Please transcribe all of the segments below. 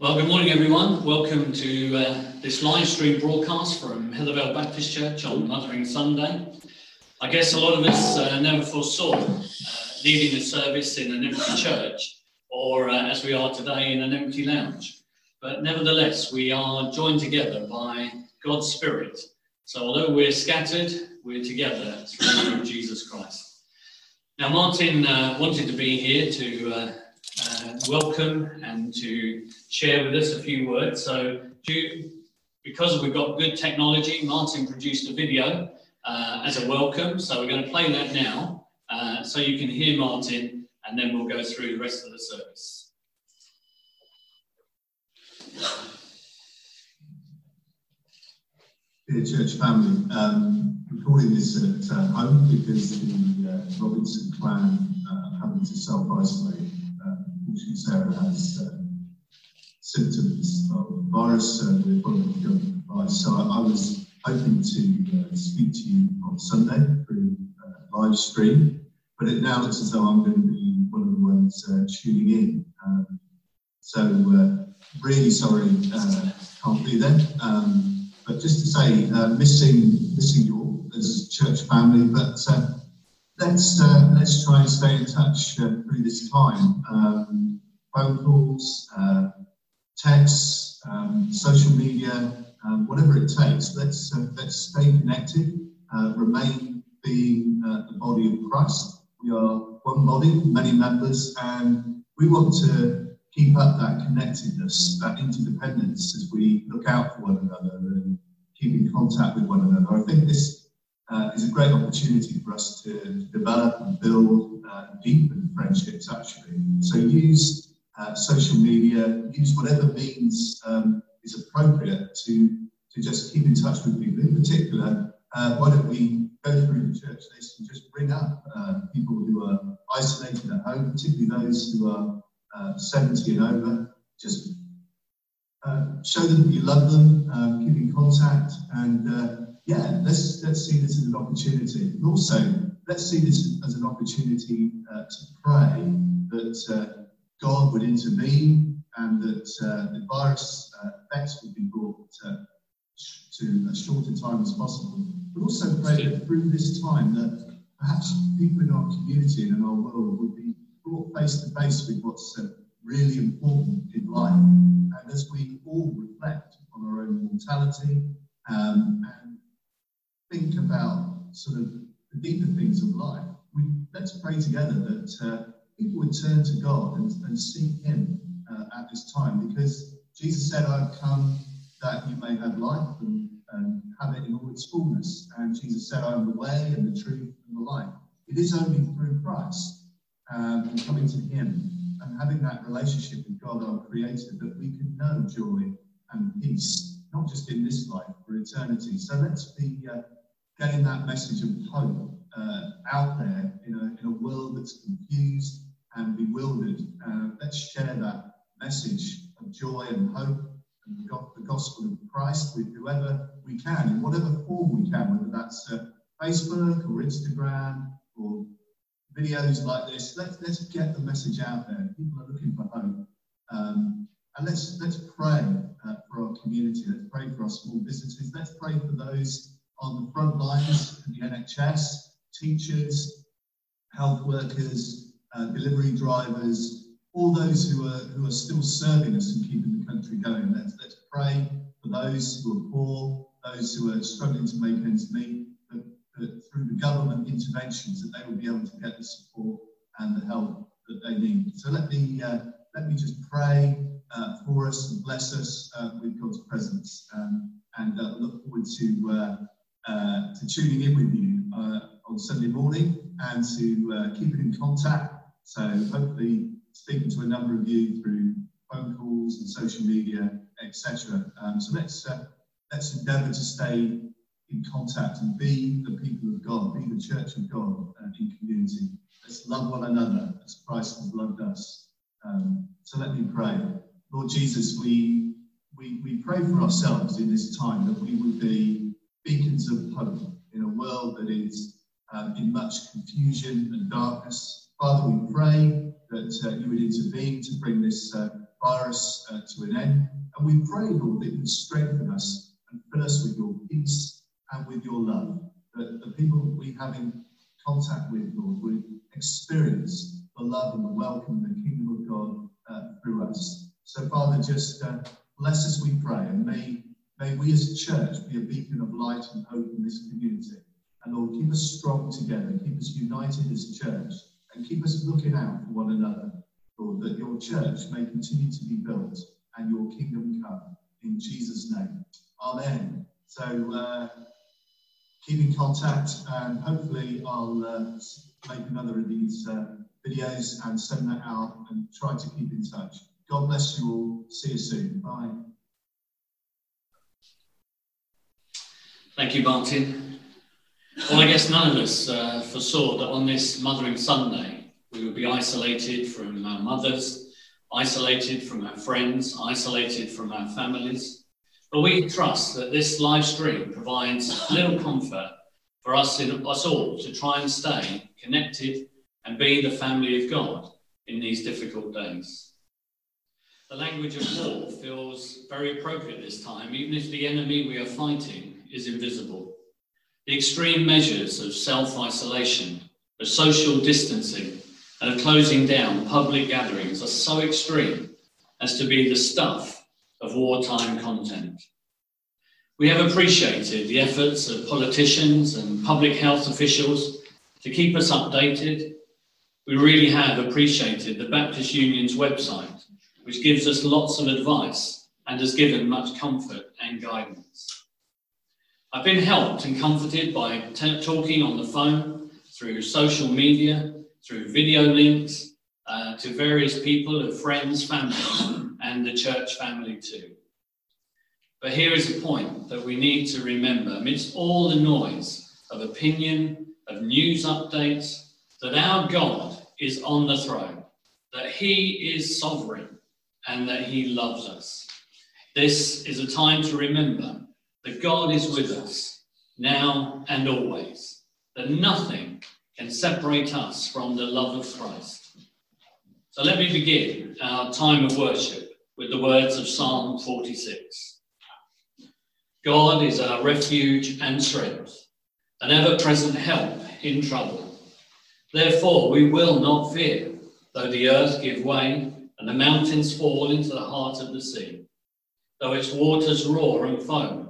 Well, good morning, everyone. Welcome to uh, this live stream broadcast from Heathervale Baptist Church on Mothering Sunday. I guess a lot of us uh, never foresaw uh, leading a service in an empty church or, uh, as we are today, in an empty lounge. But nevertheless, we are joined together by God's Spirit. So, although we're scattered, we're together through Jesus Christ. Now, Martin uh, wanted to be here to uh, welcome and to share with us a few words. So, because we've got good technology, Martin produced a video uh, as a welcome. So, we're going to play that now uh, so you can hear Martin, and then we'll go through the rest of the service. Dear church family, um, recording this at uh, home because the uh, Robinson clan uh, having to self-isolate Unfortunately, Sarah has uh, symptoms of virus and we're following the advice. So I, I, was hoping to uh, speak to you on Sunday through uh, live stream, but it now looks as though I'm going to be one of the ones uh, tuning in. Um, so uh, really sorry, uh, can't be there. Um, but just to say, missing missing you all as church family, but let's uh, let's try and stay in touch uh, through this time. Um, phone calls, uh, texts, um, social media, um, whatever it takes. Let's uh, let's stay connected. Uh, remain being uh, the body of Christ. We are one body, many members, and we want to keep up that connectedness, that interdependence as we look out for one another and keep in contact with one another. I think this uh, is a great opportunity for us to, develop and build uh, deepen friendships actually. So use uh, social media, use whatever means um, is appropriate to, to just keep in touch with people. In particular, uh, why don't we go through the church list and just bring up uh, people who are isolated at home, particularly those who are uh, 70 and over, just show them that you love them, um, keep in contact, and yeah, let's let's see this as an opportunity. And also, let's see this as an opportunity uh, to pray that uh, God would intervene and that uh, the virus uh, effects would be brought to as short a time as possible. But also pray that through this time that perhaps people in our community and in our world would be brought face to face with what's really important in life. And as we all reflect on our own mortality um, think about sort of the deeper things of life, we, let's pray together that uh, people would turn to God and, and seek Him uh, at this time because Jesus said, I've come that you may have life and, and have it in all its fullness. And Jesus said, I am the way and the truth and the life. It is only through Christ um, and coming to Him and having that relationship with God, our Creator, that we can know joy and peace, not just in this life, for eternity. So let's be. Uh, getting that message of hope uh, out there in a, in a world that's confused and bewildered. Uh, let's share that message of joy and hope and the gospel of Christ with whoever we can, in whatever form we can, whether that's uh, Facebook or Instagram or videos like this. Let's, let's get the message out there. People are looking for hope. Um, and let's, let's pray uh, for our community. Let's pray for our small businesses. Let's pray for those on the front lines of the NHS, teachers, health workers, uh, delivery drivers, all those who are who are still serving us and keeping the country going. Let's let's pray for those who are poor, those who are struggling to make ends meet, that, that through the government interventions that they will be able to get the support and the help that they need. So let me uh, let me just pray uh, for us and bless us uh, with God's presence, um, and uh, look forward to uh, to tuning in with you uh, on Sunday morning and to uh, keeping in contact. So hopefully speaking to a number of you through phone calls and social media, etc. Um, so let's uh, let's endeavour to stay in contact and be the people of God, be the church of God uh, in community. Let's love one another as Christ has loved us. Um, so let me pray. Lord Jesus, we, we, we pray for ourselves in this time that we would be beacons of hope in a world that is um, in much confusion and darkness. Father, we pray that uh, you would intervene to bring this uh, virus uh, to an end. And we pray, Lord, that you strengthen us and fill us with your peace and with your love. That the people we have in contact with, Lord, will experience the love and the welcome and the kingdom of God uh, through us. So, Father, just uh, bless us, we pray, and may, may we as a church be a beacon of light and hope in this community. And Lord, keep us strong together, keep us united as a church, and keep us looking out for one another, Lord, that your church may continue to be built and your kingdom come. In Jesus' name. Amen. So uh, keep in contact, and hopefully, I'll uh, make another of these uh, videos and send that out and try to keep in touch. God bless you all. See you soon. Bye. Thank you, Martin. Well, I guess none of us uh, foresaw that on this Mothering Sunday we would be isolated from our mothers, isolated from our friends, isolated from our families. But we trust that this live stream provides little comfort for us, in, us all to try and stay connected and be the family of God in these difficult days. The language of war feels very appropriate this time, even if the enemy we are fighting is invisible. The extreme measures of self isolation, of social distancing, and of closing down public gatherings are so extreme as to be the stuff of wartime content. We have appreciated the efforts of politicians and public health officials to keep us updated we really have appreciated the Baptist Union's website, which gives us lots of advice and has given much comfort and guidance. I've been helped and comforted by talking on the phone, through social media, through video links, uh, to various people of friends, family, and the church family too. But here is a point that we need to remember amidst all the noise of opinion, of news updates, that our God is on the throne, that he is sovereign, and that he loves us. This is a time to remember that God is with us now and always, that nothing can separate us from the love of Christ. So let me begin our time of worship with the words of Psalm 46. God is our refuge and strength, an ever present help in trouble. Therefore, we will not fear, though the earth give way and the mountains fall into the heart of the sea, though its waters roar and foam,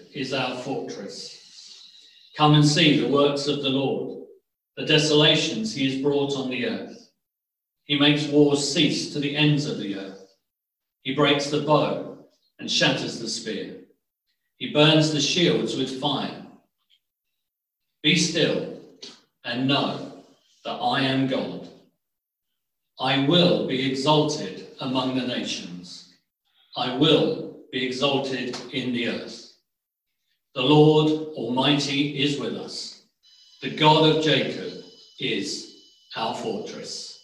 is our fortress. Come and see the works of the Lord, the desolations he has brought on the earth. He makes wars cease to the ends of the earth. He breaks the bow and shatters the spear. He burns the shields with fire. Be still and know that I am God. I will be exalted among the nations. I will be exalted in the earth. The Lord Almighty is with us. The God of Jacob is our fortress.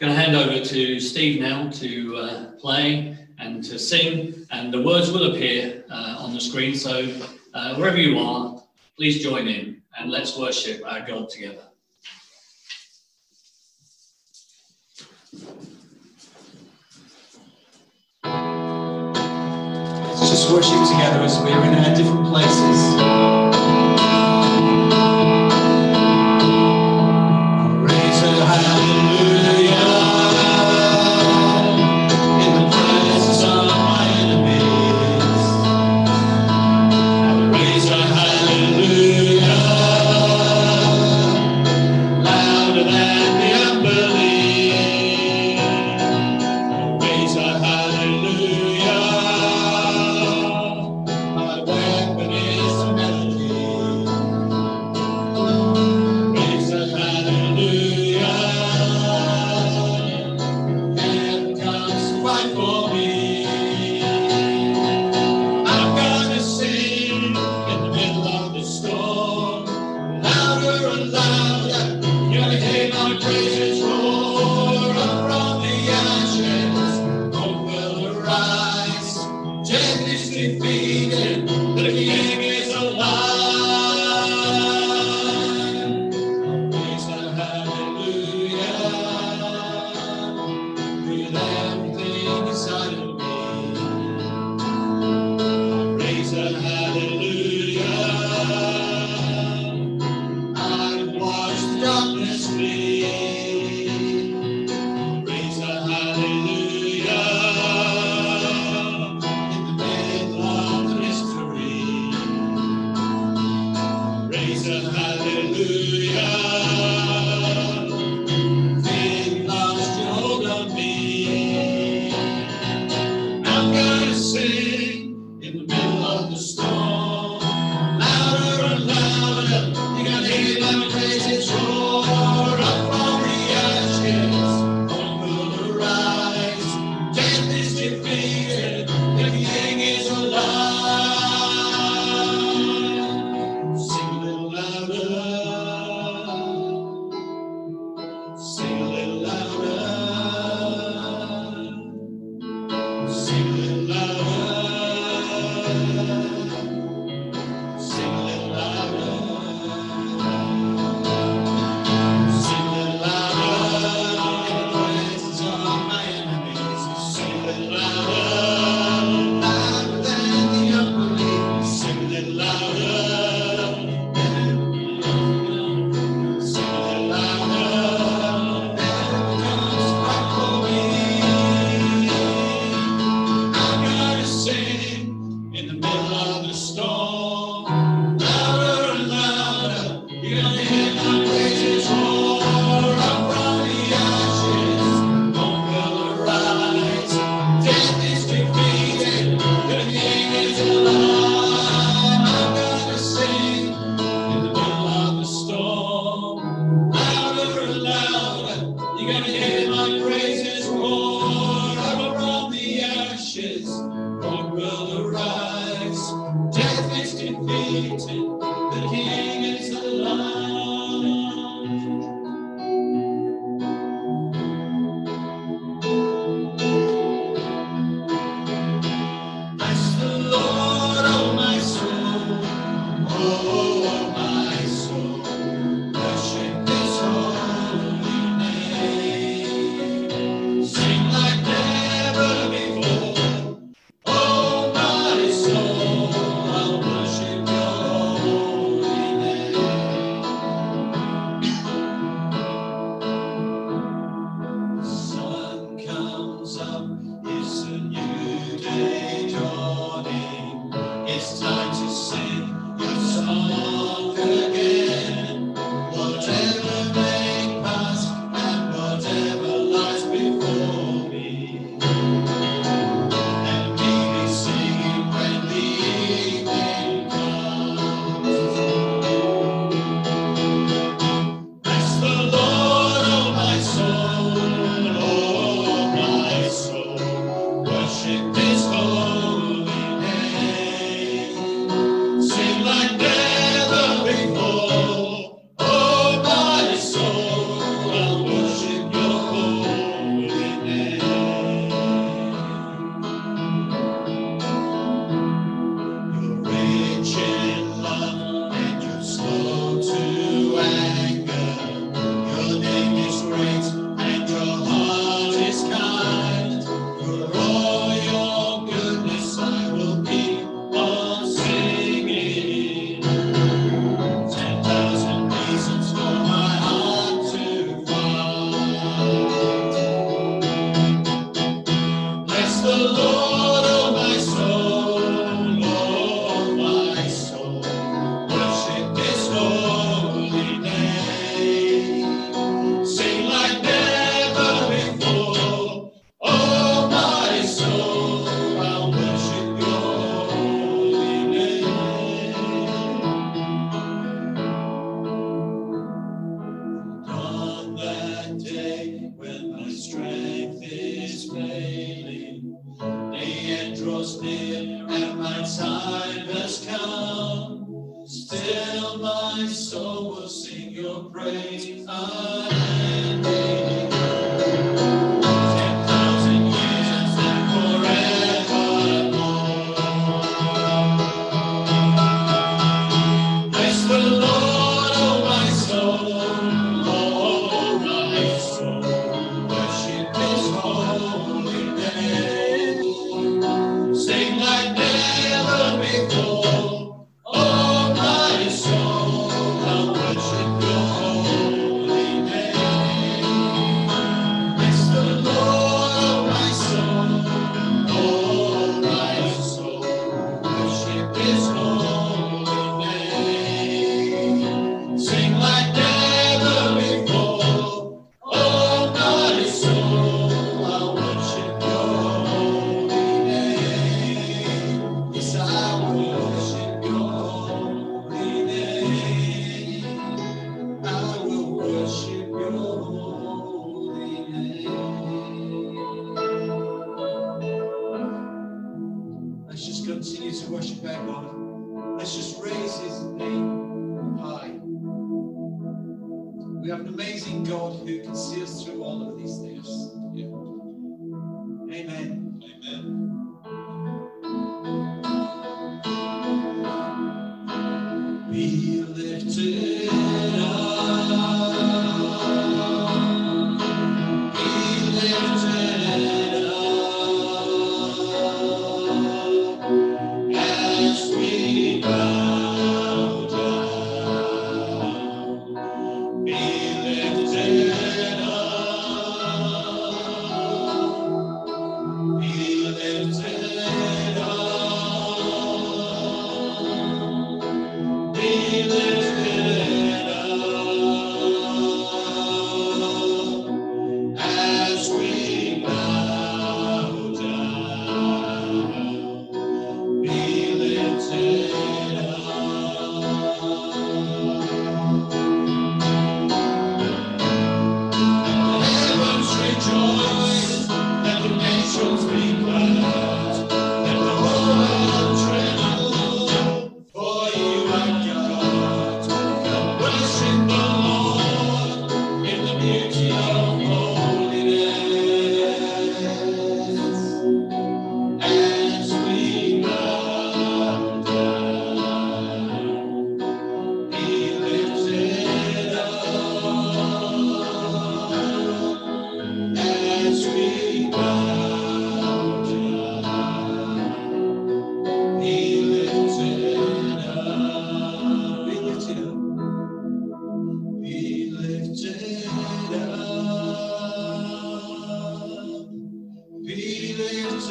I'm going to hand over to Steve now to uh, play and to sing, and the words will appear uh, on the screen. So, uh, wherever you are, please join in and let's worship our God together. Just worship together as we're in our different places. Oh,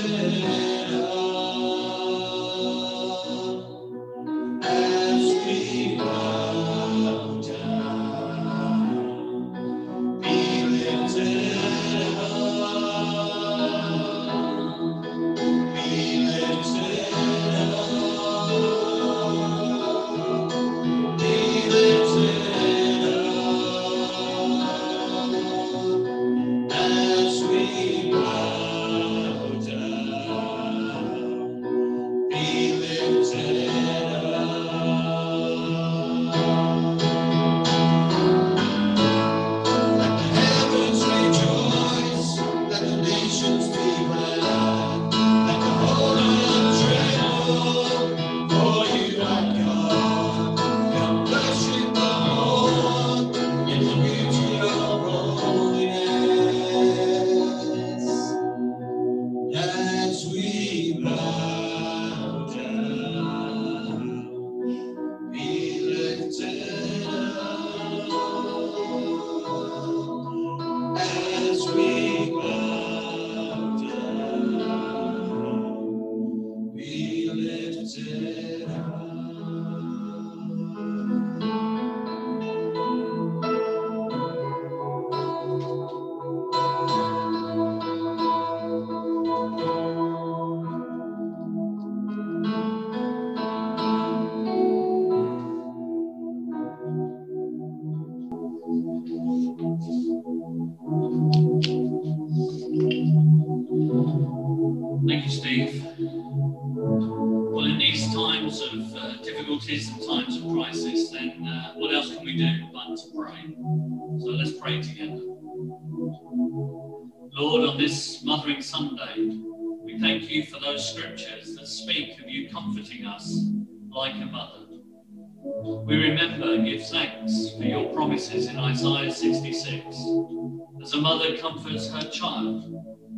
lifted Lord, on this Mothering Sunday, we thank you for those scriptures that speak of you comforting us like a mother. We remember and give thanks for your promises in Isaiah 66. As a mother comforts her child,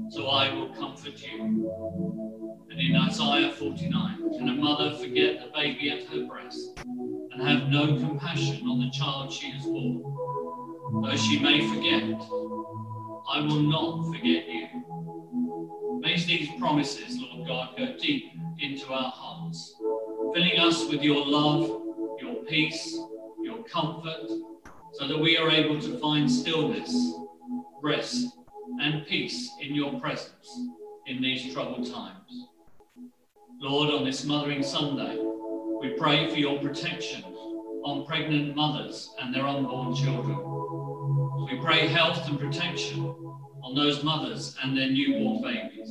so I will comfort you. And in Isaiah 49, can a mother forget the baby at her breast and have no compassion on the child she has born? Though she may forget, I will not forget you. May these promises, Lord God, go deep into our hearts, filling us with your love, your peace, your comfort, so that we are able to find stillness, rest, and peace in your presence in these troubled times. Lord, on this Mothering Sunday, we pray for your protection on pregnant mothers and their unborn children. We pray health and protection on those mothers and their newborn babies.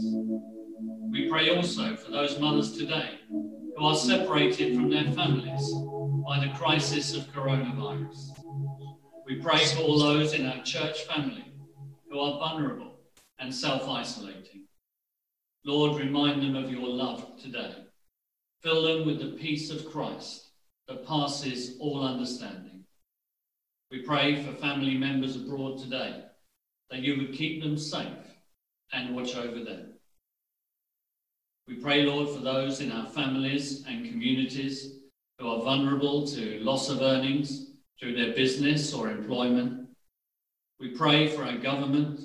We pray also for those mothers today who are separated from their families by the crisis of coronavirus. We pray for all those in our church family who are vulnerable and self isolating. Lord, remind them of your love today. Fill them with the peace of Christ that passes all understanding. We pray for family members abroad today that you would keep them safe and watch over them. We pray, Lord, for those in our families and communities who are vulnerable to loss of earnings through their business or employment. We pray for our government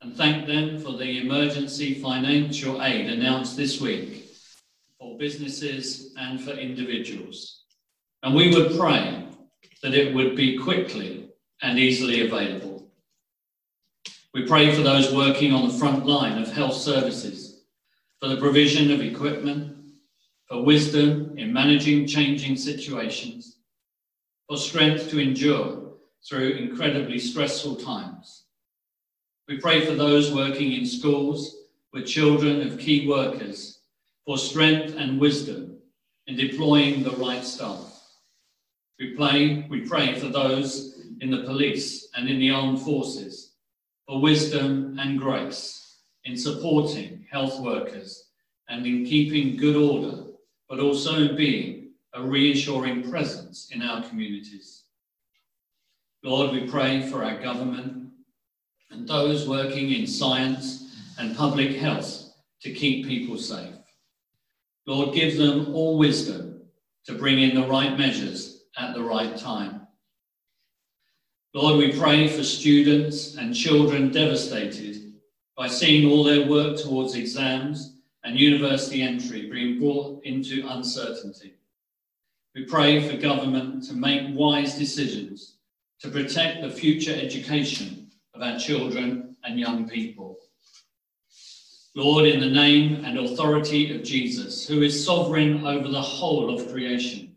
and thank them for the emergency financial aid announced this week for businesses and for individuals. And we would pray that it would be quickly and easily available. We pray for those working on the front line of health services, for the provision of equipment, for wisdom in managing changing situations, for strength to endure through incredibly stressful times. We pray for those working in schools with children of key workers, for strength and wisdom in deploying the right staff. We pray, we pray for those in the police and in the armed forces, for wisdom and grace in supporting health workers and in keeping good order, but also in being a reassuring presence in our communities. Lord, we pray for our government and those working in science and public health to keep people safe. Lord, give them all wisdom to bring in the right measures at the right time. Lord, we pray for students and children devastated by seeing all their work towards exams and university entry being brought into uncertainty. We pray for government to make wise decisions to protect the future education of our children and young people. Lord, in the name and authority of Jesus, who is sovereign over the whole of creation,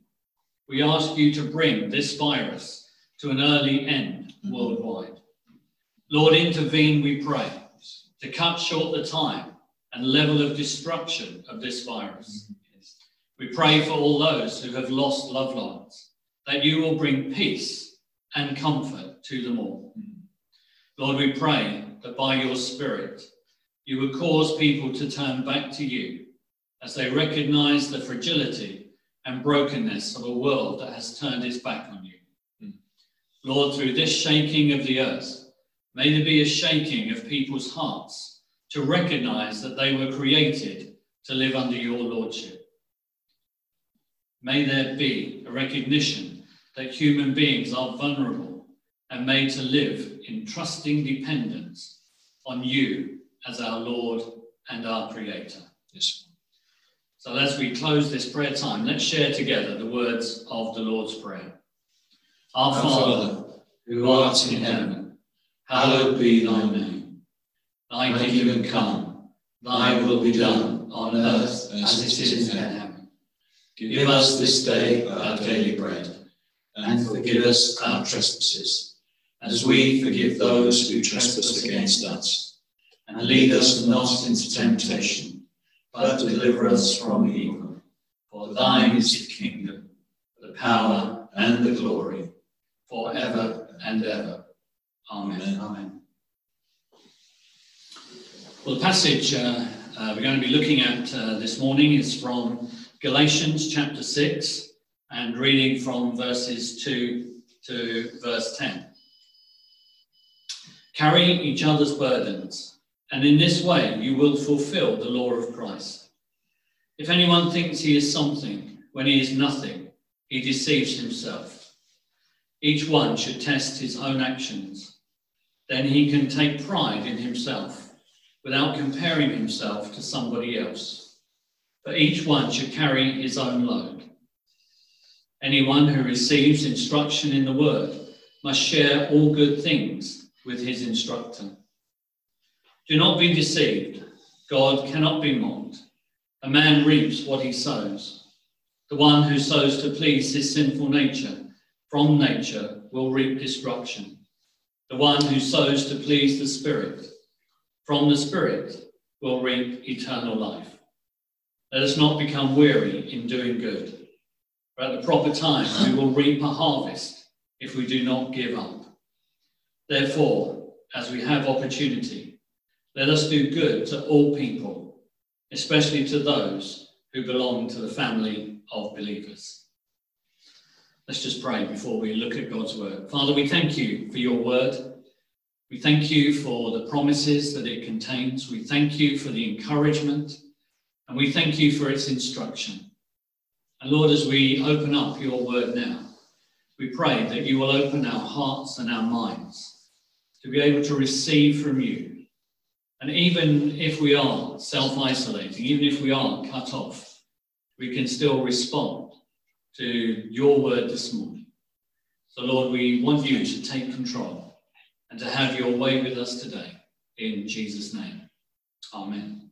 we ask you to bring this virus to an early end worldwide. Lord, intervene, we pray, to cut short the time and level of destruction of this virus. We pray for all those who have lost loved ones, that you will bring peace and comfort to them all. Lord, we pray that by your Spirit, you will cause people to turn back to you as they recognize the fragility and brokenness of a world that has turned its back on you. Lord, through this shaking of the earth, may there be a shaking of people's hearts to recognize that they were created to live under your lordship. May there be a recognition that human beings are vulnerable and made to live in trusting dependence on you as our Lord and our Creator. Yes. So, as we close this prayer time, let's share together the words of the Lord's Prayer. Our, Father, who art in heaven, hallowed be thy name. Thy kingdom come, thy will be done on earth as it is in heaven. Give us this day our daily bread, and forgive us our trespasses, as we forgive those who trespass against us. And lead us not into temptation, but deliver us from evil. For thine is the kingdom, the power, and the glory, forever and ever. Amen. Amen. Well, the passage uh, uh, we're going to be looking at uh, this morning is from Galatians chapter 6 and reading from verses 2 to verse 10. Carry each other's burdens, and in this way you will fulfill the law of Christ. If anyone thinks he is something when he is nothing, he deceives himself. Each one should test his own actions. Then he can take pride in himself without comparing himself to somebody else. But each one should carry his own load. Anyone who receives instruction in the word must share all good things with his instructor. Do not be deceived. God cannot be mocked. A man reaps what he sows. The one who sows to please his sinful nature from nature will reap destruction. The one who sows to please the Spirit from the Spirit will reap eternal life. Let us not become weary in doing good. For at the proper time, we will reap a harvest if we do not give up. Therefore, as we have opportunity, let us do good to all people, especially to those who belong to the family of believers. Let's just pray before we look at God's word. Father, we thank you for your word. We thank you for the promises that it contains. We thank you for the encouragement and we thank you for its instruction. And Lord, as we open up your word now, we pray that you will open our hearts and our minds to be able to receive from you. And even if we are self isolating, even if we are cut off, we can still respond to your word this morning. So, Lord, we want you to take control and to have your way with us today. In Jesus' name. Amen.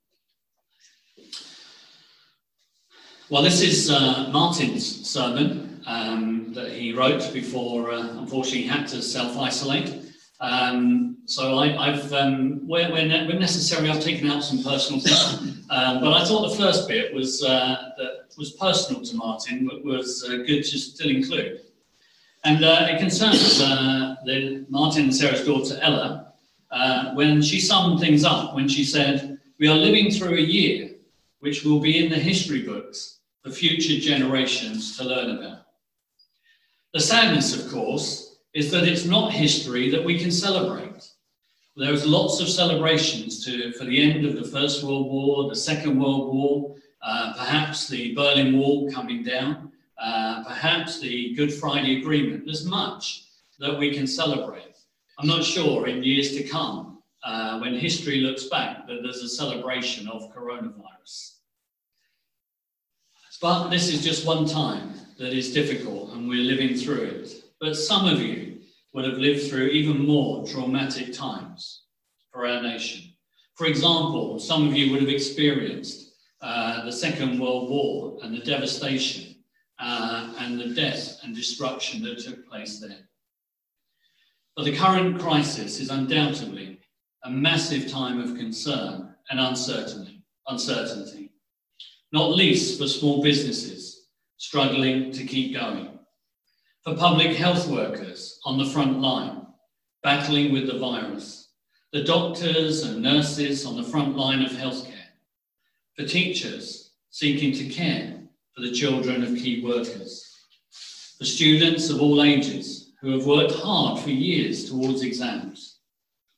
Well, this is uh, Martin's sermon um, that he wrote before, uh, unfortunately, he had to self isolate. Um, so I, have, um, where, where, ne- necessary, I've taken out some personal things. Um, but I thought the first bit was uh, that was personal to Martin, but was uh, good to still include. And uh, it concerns uh, the Martin and Sarah's daughter Ella uh, when she summed things up when she said, "We are living through a year which will be in the history books for future generations to learn about." The sadness, of course, is that it's not history that we can celebrate. There was lots of celebrations to, for the end of the First World War, the Second World War, uh, perhaps the Berlin Wall coming down, uh, perhaps the Good Friday Agreement. There's much that we can celebrate. I'm not sure in years to come, uh, when history looks back, that there's a celebration of coronavirus. But this is just one time that is difficult and we're living through it. But some of you would have lived through even more traumatic times for our nation. For example, some of you would have experienced uh, the Second World War and the devastation uh, and the death and destruction that took place there. But the current crisis is undoubtedly a massive time of concern and uncertainty, uncertainty, not least for small businesses struggling to keep going for public health workers on the front line, battling with the virus, the doctors and nurses on the front line of healthcare, for teachers seeking to care for the children of key workers, for students of all ages who have worked hard for years towards exams,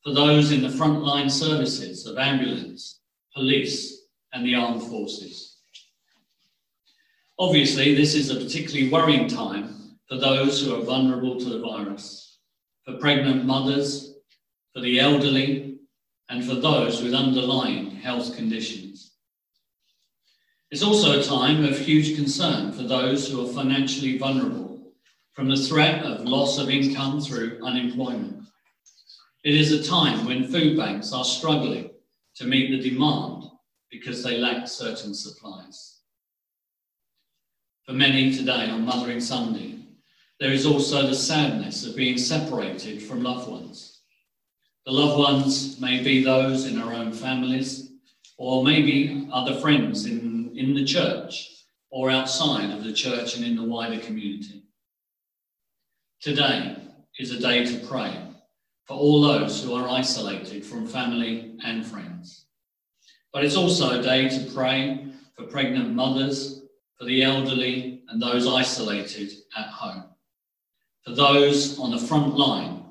for those in the frontline services of ambulance, police, and the armed forces. Obviously, this is a particularly worrying time for those who are vulnerable to the virus, for pregnant mothers, for the elderly, and for those with underlying health conditions. It's also a time of huge concern for those who are financially vulnerable from the threat of loss of income through unemployment. It is a time when food banks are struggling to meet the demand because they lack certain supplies. For many today on Mothering Sunday, there is also the sadness of being separated from loved ones. The loved ones may be those in our own families, or maybe other friends in, in the church or outside of the church and in the wider community. Today is a day to pray for all those who are isolated from family and friends. But it's also a day to pray for pregnant mothers, for the elderly, and those isolated at home for those on the front line,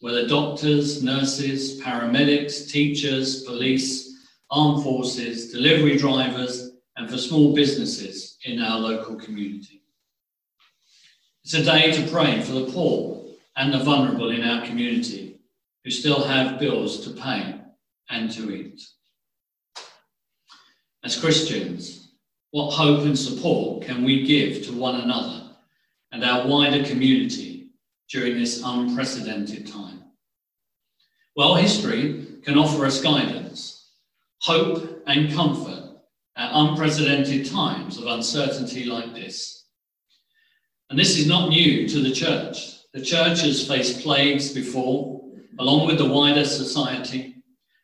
whether doctors, nurses, paramedics, teachers, police, armed forces, delivery drivers, and for small businesses in our local community. It's a day to pray for the poor and the vulnerable in our community who still have bills to pay and to eat. As Christians, what hope and support can we give to one another and our wider community during this unprecedented time? Well, history can offer us guidance, hope, and comfort at unprecedented times of uncertainty like this. And this is not new to the church. The church has faced plagues before, along with the wider society,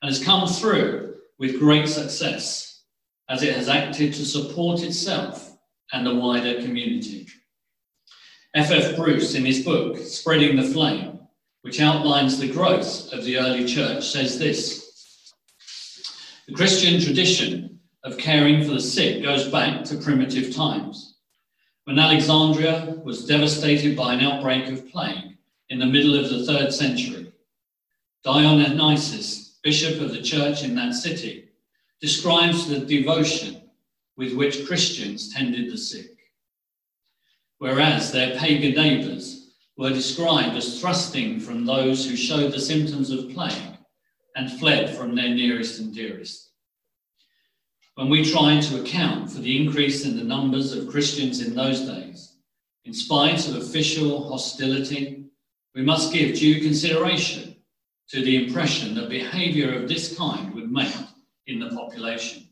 and has come through with great success as it has acted to support itself and the wider community. F.F. Bruce, in his book, Spreading the Flame, which outlines the growth of the early church, says this The Christian tradition of caring for the sick goes back to primitive times. When Alexandria was devastated by an outbreak of plague in the middle of the third century, Dionysius, bishop of the church in that city, describes the devotion with which Christians tended the sick. Whereas their pagan neighbours were described as thrusting from those who showed the symptoms of plague and fled from their nearest and dearest. When we try to account for the increase in the numbers of Christians in those days, in spite of official hostility, we must give due consideration to the impression that behaviour of this kind would make in the population.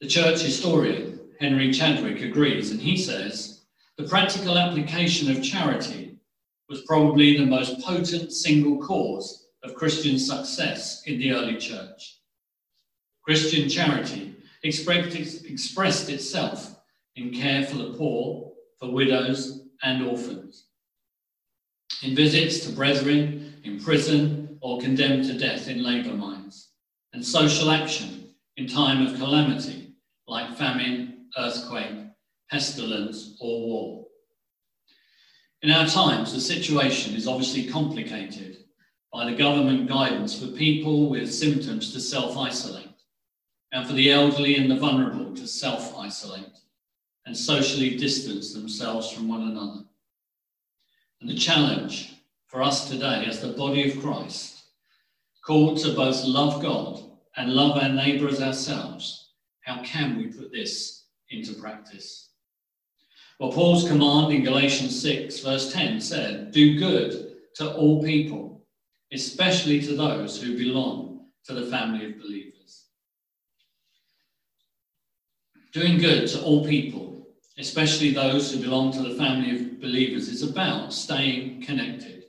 The church historian Henry Chadwick agrees, and he says the practical application of charity was probably the most potent single cause of Christian success in the early church. Christian charity expressed itself in care for the poor, for widows and orphans, in visits to brethren in prison or condemned to death in labour mines, and social action in time of calamity like famine, earthquake, pestilence, or war. In our times, the situation is obviously complicated by the government guidance for people with symptoms to self isolate and for the elderly and the vulnerable to self isolate and socially distance themselves from one another. And the challenge for us today as the body of Christ, called to both love God and love our neighbour as ourselves, how can we put this into practice? Well, Paul's command in Galatians 6, verse 10 said, Do good to all people, especially to those who belong to the family of believers. Doing good to all people, especially those who belong to the family of believers, is about staying connected.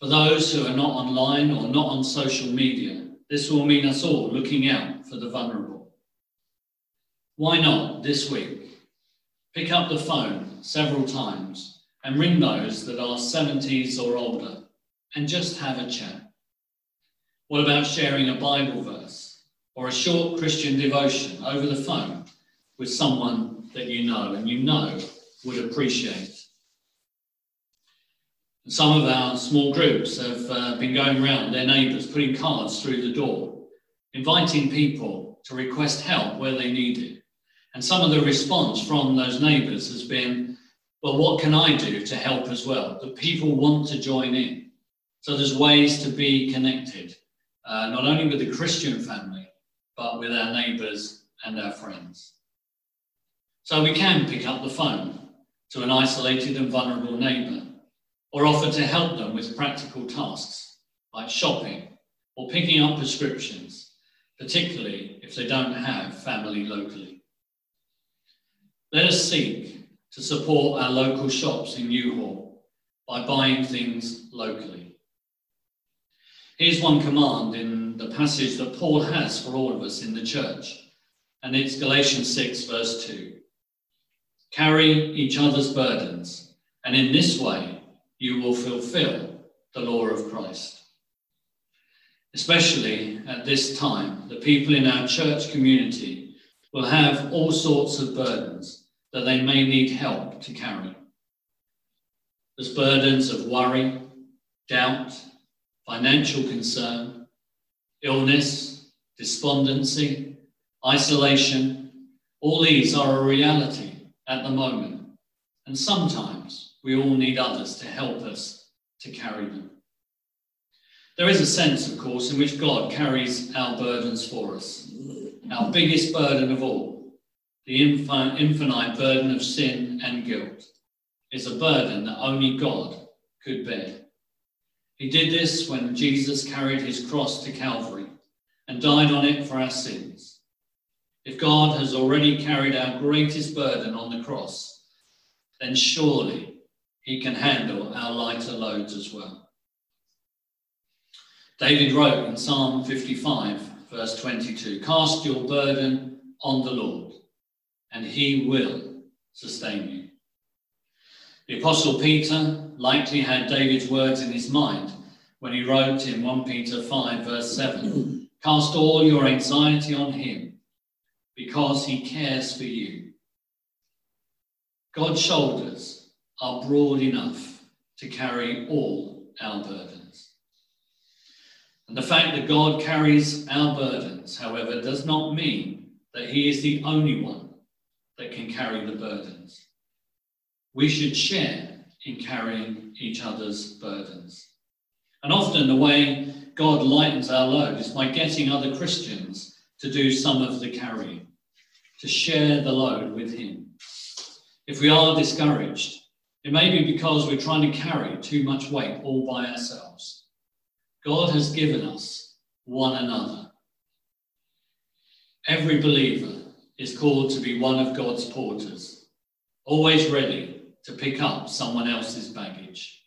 For those who are not online or not on social media, this will mean us all looking out for the vulnerable. Why not this week? Pick up the phone several times and ring those that are 70s or older and just have a chat. What about sharing a Bible verse? or a short Christian devotion over the phone with someone that you know and you know would appreciate. Some of our small groups have uh, been going around their neighbours, putting cards through the door, inviting people to request help where they need it. And some of the response from those neighbours has been, well, what can I do to help as well? That people want to join in. So there's ways to be connected, uh, not only with the Christian family, but with our neighbours and our friends. So we can pick up the phone to an isolated and vulnerable neighbour or offer to help them with practical tasks like shopping or picking up prescriptions, particularly if they don't have family locally. Let us seek to support our local shops in Newhall by buying things locally. Here's one command in the passage that Paul has for all of us in the church, and it's Galatians 6, verse 2. Carry each other's burdens, and in this way you will fulfill the law of Christ. Especially at this time, the people in our church community will have all sorts of burdens that they may need help to carry. There's burdens of worry, doubt, financial concern, illness, despondency, isolation, all these are a reality at the moment. And sometimes we all need others to help us to carry them. There is a sense, of course, in which God carries our burdens for us. Our biggest burden of all, the infinite burden of sin and guilt, is a burden that only God could bear. He did this when Jesus carried his cross to Calvary and died on it for our sins. If God has already carried our greatest burden on the cross, then surely he can handle our lighter loads as well. David wrote in Psalm 55, verse 22. Cast your burden on the Lord, and he will sustain you. The Apostle Peter likely had David's words in his mind when he wrote in 1 Peter 5, verse 7 Cast all your anxiety on him because he cares for you. God's shoulders are broad enough to carry all our burdens. And the fact that God carries our burdens, however, does not mean that he is the only one that can carry the burdens. We should share in carrying each other's burdens. And often the way God lightens our load is by getting other Christians to do some of the carrying, to share the load with Him. If we are discouraged, it may be because we're trying to carry too much weight all by ourselves. God has given us one another. Every believer is called to be one of God's porters, always ready to pick up someone else's baggage.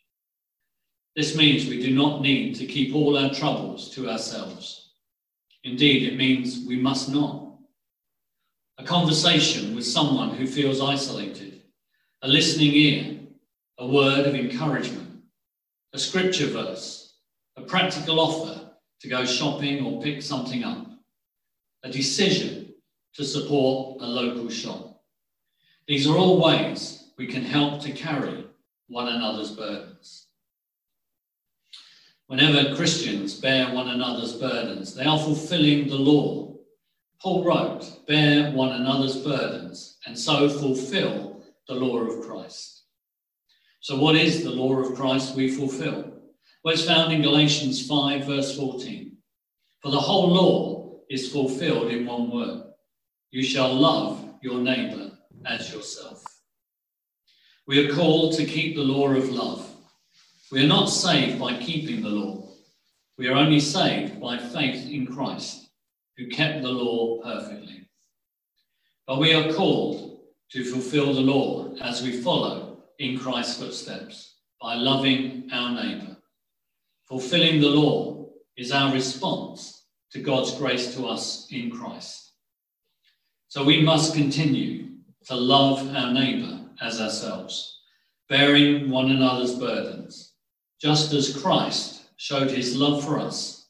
This means we do not need to keep all our troubles to ourselves. Indeed, it means we must not. A conversation with someone who feels isolated, a listening ear, a word of encouragement, a scripture verse, a practical offer to go shopping or pick something up, a decision to support a local shop. These are all ways we can help to carry one another's burdens. Whenever Christians bear one another's burdens, they are fulfilling the law. Paul wrote, Bear one another's burdens, and so fulfill the law of Christ. So, what is the law of Christ we fulfill? Well, it's found in Galatians 5, verse 14. For the whole law is fulfilled in one word you shall love your neighbor as yourself. We are called to keep the law of love. We are not saved by keeping the law. We are only saved by faith in Christ, who kept the law perfectly. But we are called to fulfill the law as we follow in Christ's footsteps by loving our neighbour. Fulfilling the law is our response to God's grace to us in Christ. So we must continue to love our neighbour as ourselves, bearing one another's burdens, just as Christ showed his love for us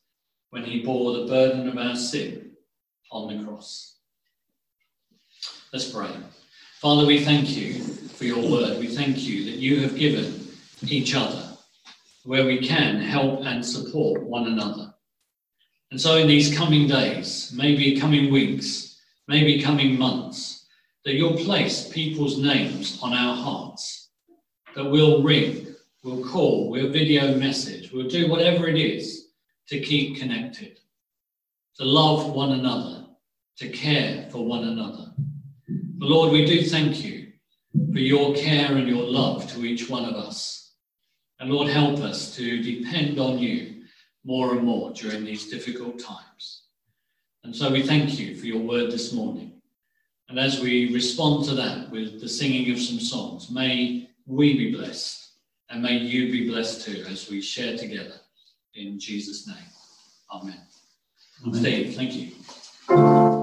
when he bore the burden of our sin on the cross. Let's pray. Father, we thank you for your word. We thank you that you have given each other where we can help and support one another. And so, in these coming days, maybe coming weeks, maybe coming months, that you'll place people's names on our hearts, that we'll ring, we'll call, we'll video message, we'll do whatever it is to keep connected, to love one another, to care for one another. But Lord, we do thank you for your care and your love to each one of us. And Lord, help us to depend on you more and more during these difficult times. And so we thank you for your word this morning. And as we respond to that with the singing of some songs, may we be blessed and may you be blessed too as we share together in Jesus' name. Amen. Amen. Steve, thank you.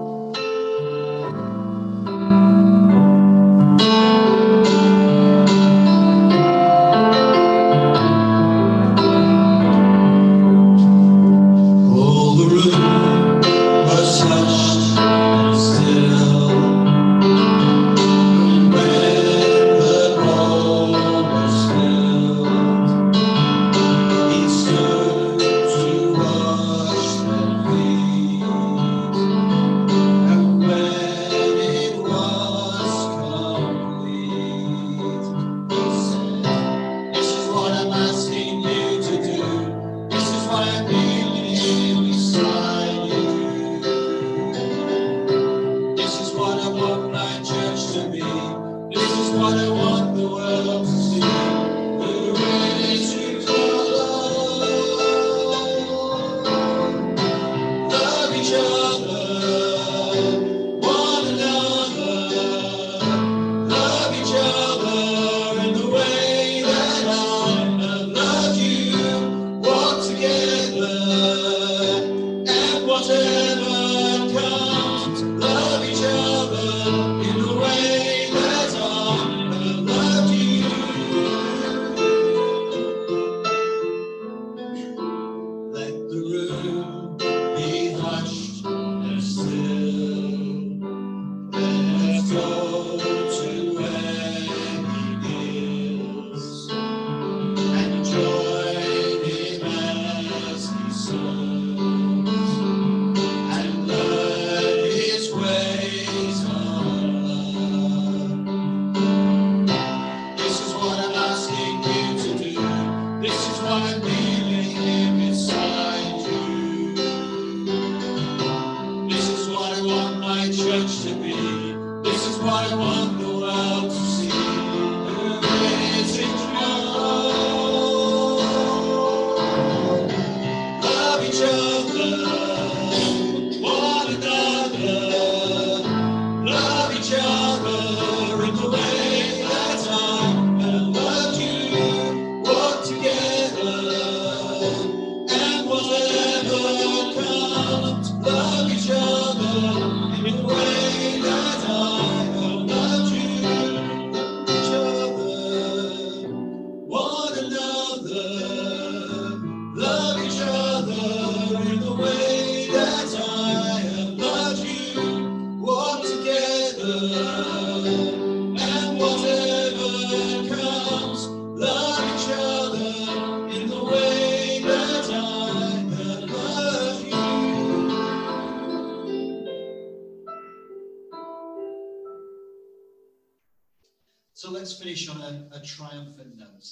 triumphant note.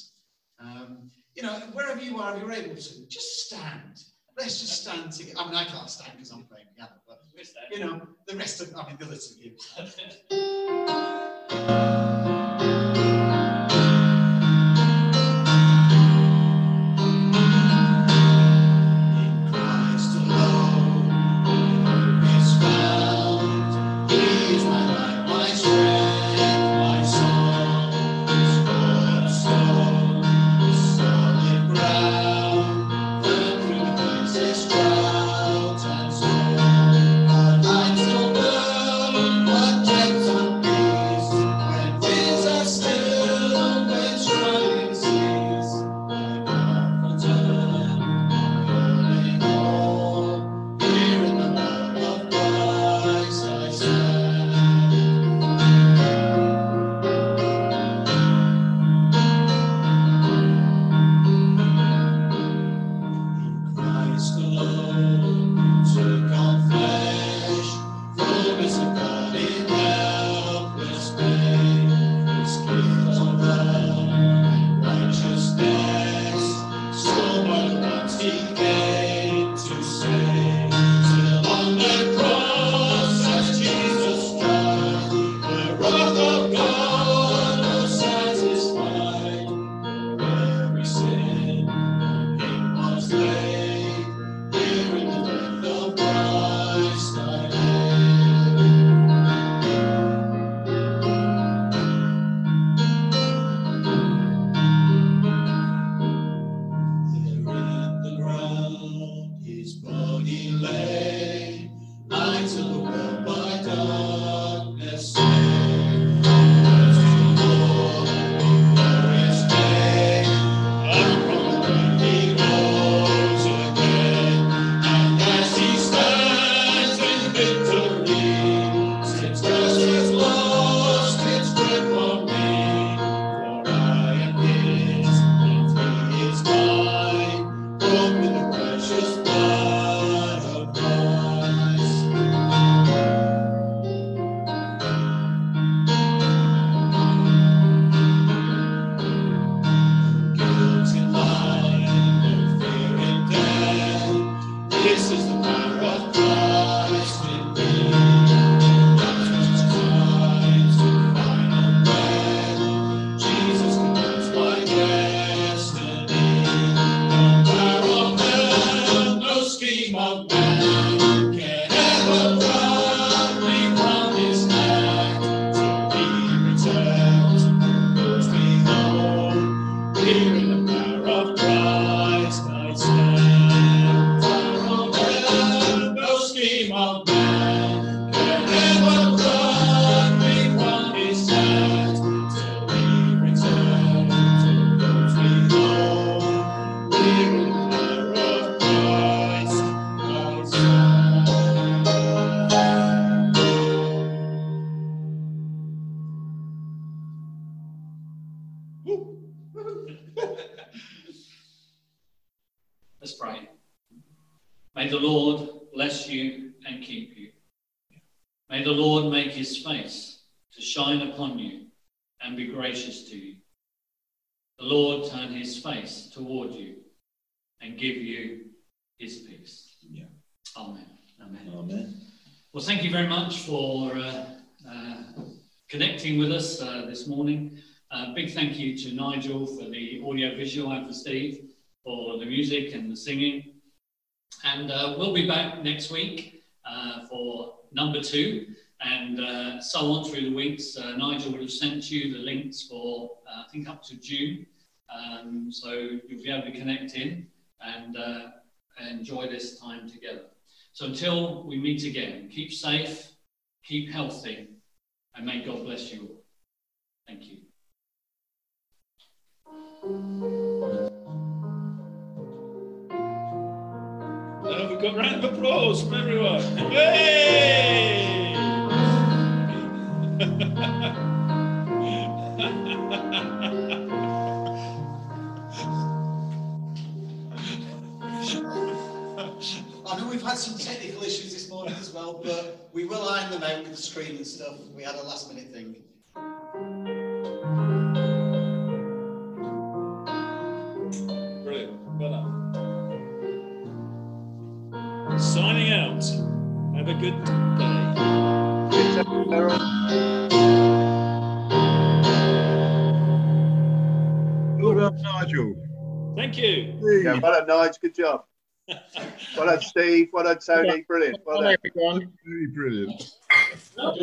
Um, you know, wherever you are, if you're able to, just stand. Let's just stand together. I mean, I can't stand because I'm playing piano, but you know, the rest of I mean, the rest of you. face toward you and give you his peace. Yeah. Amen. Amen. Amen. Well, thank you very much for uh, uh, connecting with us uh, this morning. Uh, big thank you to Nigel for the audio visual and for Steve for the music and the singing. And uh, we'll be back next week uh, for number two and so on through the weeks. Nigel will have sent you the links for, I think, up to June. Um, so you'll be able to connect in and uh, enjoy this time together. So until we meet again, keep safe, keep healthy, and may God bless you all. Thank you. Uh, we've got round of applause from everyone. Hey! we've had some technical issues this morning as well, but we will iron them out with the screen and stuff. We had a last minute thing. Brilliant. Well done. Signing out. Have a good day. Well done, Nigel. Thank you. Yeah, well done, Nigel. Good job. Well done, Steve. Well done, Tony. Brilliant. Well done. Really brilliant.